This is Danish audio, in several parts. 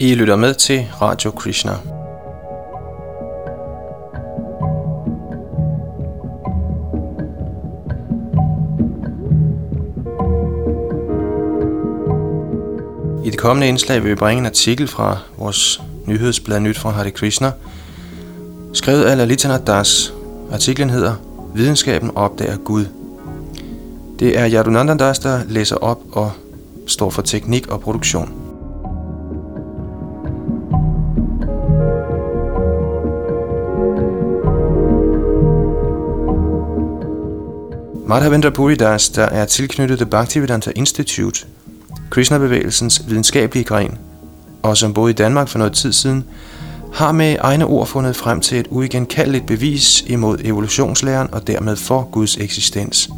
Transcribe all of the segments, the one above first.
I lytter med til Radio Krishna. I det kommende indslag vil vi bringe en artikel fra vores nyhedsblad Nyt fra Hare Krishna, skrevet af Lalitana Das. Artiklen hedder Videnskaben opdager Gud. Det er Yadunandan Das, der læser op og står for teknik og produktion. Madhavendra Puridas, der er tilknyttet The Bhaktivedanta Institute, Krishna-bevægelsens videnskabelige gren, og som boede i Danmark for noget tid siden, har med egne ord fundet frem til et uigenkaldeligt bevis imod evolutionslæren og dermed for Guds eksistens.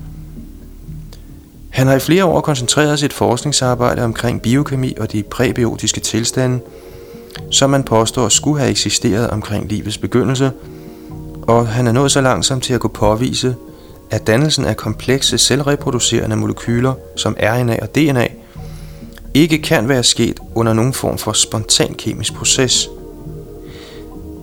Han har i flere år koncentreret sit forskningsarbejde omkring biokemi og de præbiotiske tilstande, som man påstår skulle have eksisteret omkring livets begyndelse, og han er nået så langsomt til at kunne påvise, er dannelsen af komplekse selvreproducerende molekyler som RNA og DNA ikke kan være sket under nogen form for spontan kemisk proces.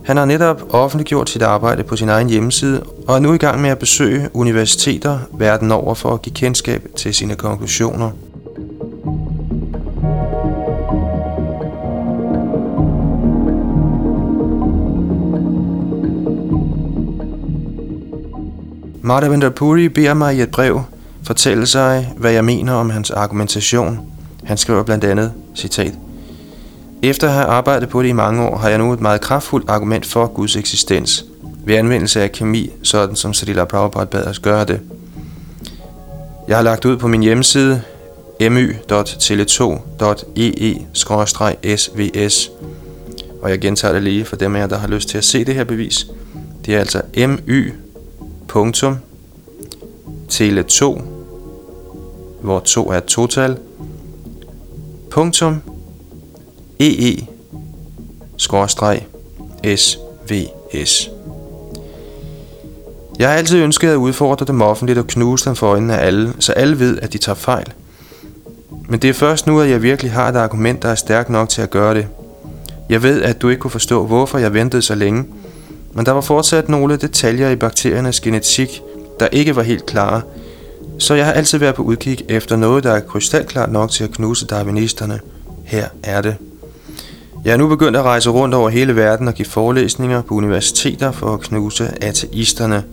Han har netop offentliggjort sit arbejde på sin egen hjemmeside og er nu i gang med at besøge universiteter verden over for at give kendskab til sine konklusioner – Madhavendra Puri beder mig i et brev fortælle sig, hvad jeg mener om hans argumentation. Han skriver blandt andet, citat, Efter at have arbejdet på det i mange år, har jeg nu et meget kraftfuldt argument for Guds eksistens ved anvendelse af kemi, sådan som Srila Prabhupada bad os gøre det. Jeg har lagt ud på min hjemmeside my.tele2.ee-svs og jeg gentager det lige for dem af jer, der har lyst til at se det her bevis. Det er altså my punktum tele 2, hvor 2 er total, punktum ee skråstreg svs. Jeg har altid ønsket at udfordre dem offentligt og knuse dem for øjnene af alle, så alle ved, at de tager fejl. Men det er først nu, at jeg virkelig har et argument, der er stærkt nok til at gøre det. Jeg ved, at du ikke kunne forstå, hvorfor jeg ventede så længe, men der var fortsat nogle detaljer i bakteriernes genetik, der ikke var helt klare, så jeg har altid været på udkig efter noget, der er krystalklart nok til at knuse darwinisterne. Her er det. Jeg er nu begyndt at rejse rundt over hele verden og give forelæsninger på universiteter for at knuse ateisterne.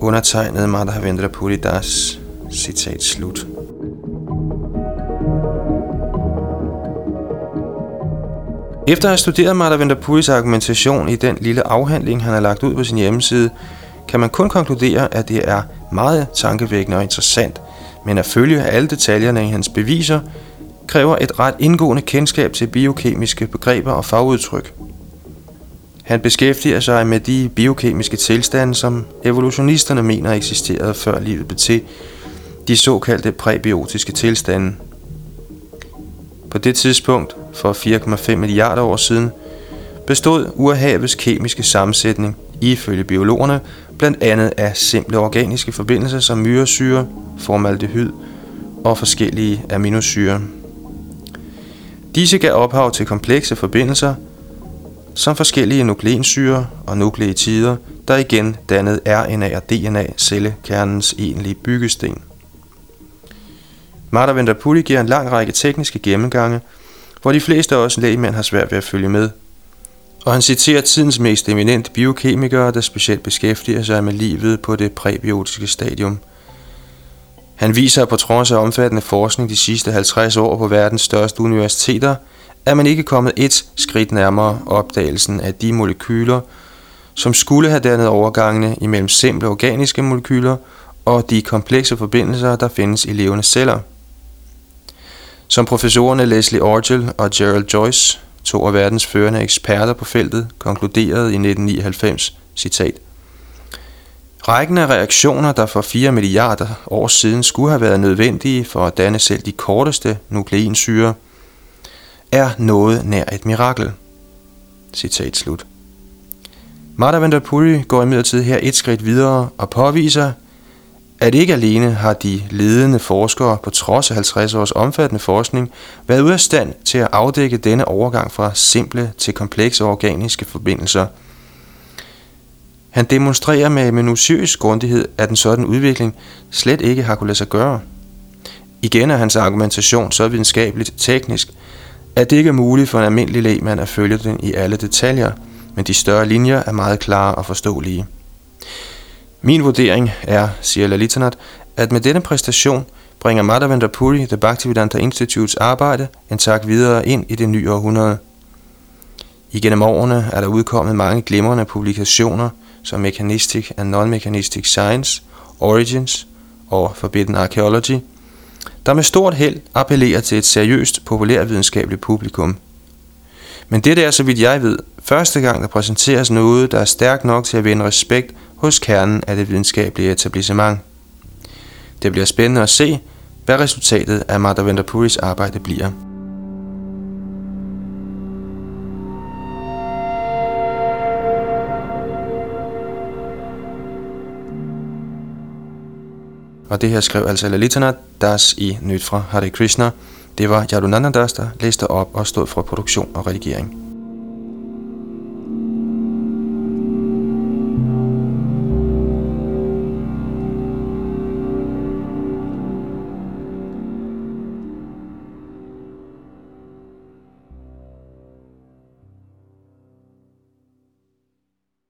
Undertegnet Madhavendra Puridas. Citat slut. Efter at have studeret Madhavendra Puris argumentation i den lille afhandling, han har lagt ud på sin hjemmeside, kan man kun konkludere, at det er meget tankevækkende og interessant, men at følge alle detaljerne i hans beviser kræver et ret indgående kendskab til biokemiske begreber og fagudtryk. Han beskæftiger sig med de biokemiske tilstande, som evolutionisterne mener eksisterede før livet blev til, de såkaldte præbiotiske tilstande. På det tidspunkt, for 4,5 milliarder år siden, bestod urhavets kemiske sammensætning, ifølge biologerne, blandt andet af simple organiske forbindelser som myresyre, formaldehyd og forskellige aminosyre. Disse gav ophav til komplekse forbindelser, som forskellige nukleinsyre og nukleotider, der igen dannede RNA og DNA, cellekernens egentlige byggesten. Martha Puli giver en lang række tekniske gennemgange, hvor de fleste af os lægemænd har svært ved at følge med. Og han citerer tidens mest eminente biokemikere, der specielt beskæftiger sig med livet på det præbiotiske stadium. Han viser, at på trods af omfattende forskning de sidste 50 år på verdens største universiteter, er man ikke kommet et skridt nærmere opdagelsen af de molekyler, som skulle have dannet overgangene imellem simple organiske molekyler og de komplekse forbindelser, der findes i levende celler – som professorerne Leslie Orgel og Gerald Joyce, to af verdens førende eksperter på feltet, konkluderede i 1999, citat, Rækken af reaktioner, der for 4 milliarder år siden skulle have været nødvendige for at danne selv de korteste nukleinsyre, er noget nær et mirakel. Citat slut. Madhavendra Puri går imidlertid her et skridt videre og påviser, at ikke alene har de ledende forskere på trods af 50 års omfattende forskning været ude af stand til at afdække denne overgang fra simple til komplekse organiske forbindelser. Han demonstrerer med minutiøs grundighed, at en sådan udvikling slet ikke har kunnet lade sig gøre. Igen er hans argumentation så videnskabeligt teknisk, at det ikke er muligt for en almindelig lægmand at følge den i alle detaljer, men de større linjer er meget klare og forståelige. Min vurdering er, siger Lalitanat, at med denne præstation bringer Madhavendra Puri The Bhaktivedanta Institutes arbejde en tak videre ind i det nye århundrede. Igennem årene er der udkommet mange glimrende publikationer som Mechanistic and Non-Mechanistic Science, Origins og Forbidden Archaeology, der med stort held appellerer til et seriøst populærvidenskabeligt publikum. Men det er, så vidt jeg ved, første gang der præsenteres noget, der er stærkt nok til at vinde respekt hos kernen af det videnskabelige etablissement. Det bliver spændende at se, hvad resultatet af Madhavendra Puris arbejde bliver. Og det her skrev altså Lalitana Das i Nyt fra Hare Krishna. Det var Yadunanda Das, der læste op og stod for produktion og redigering.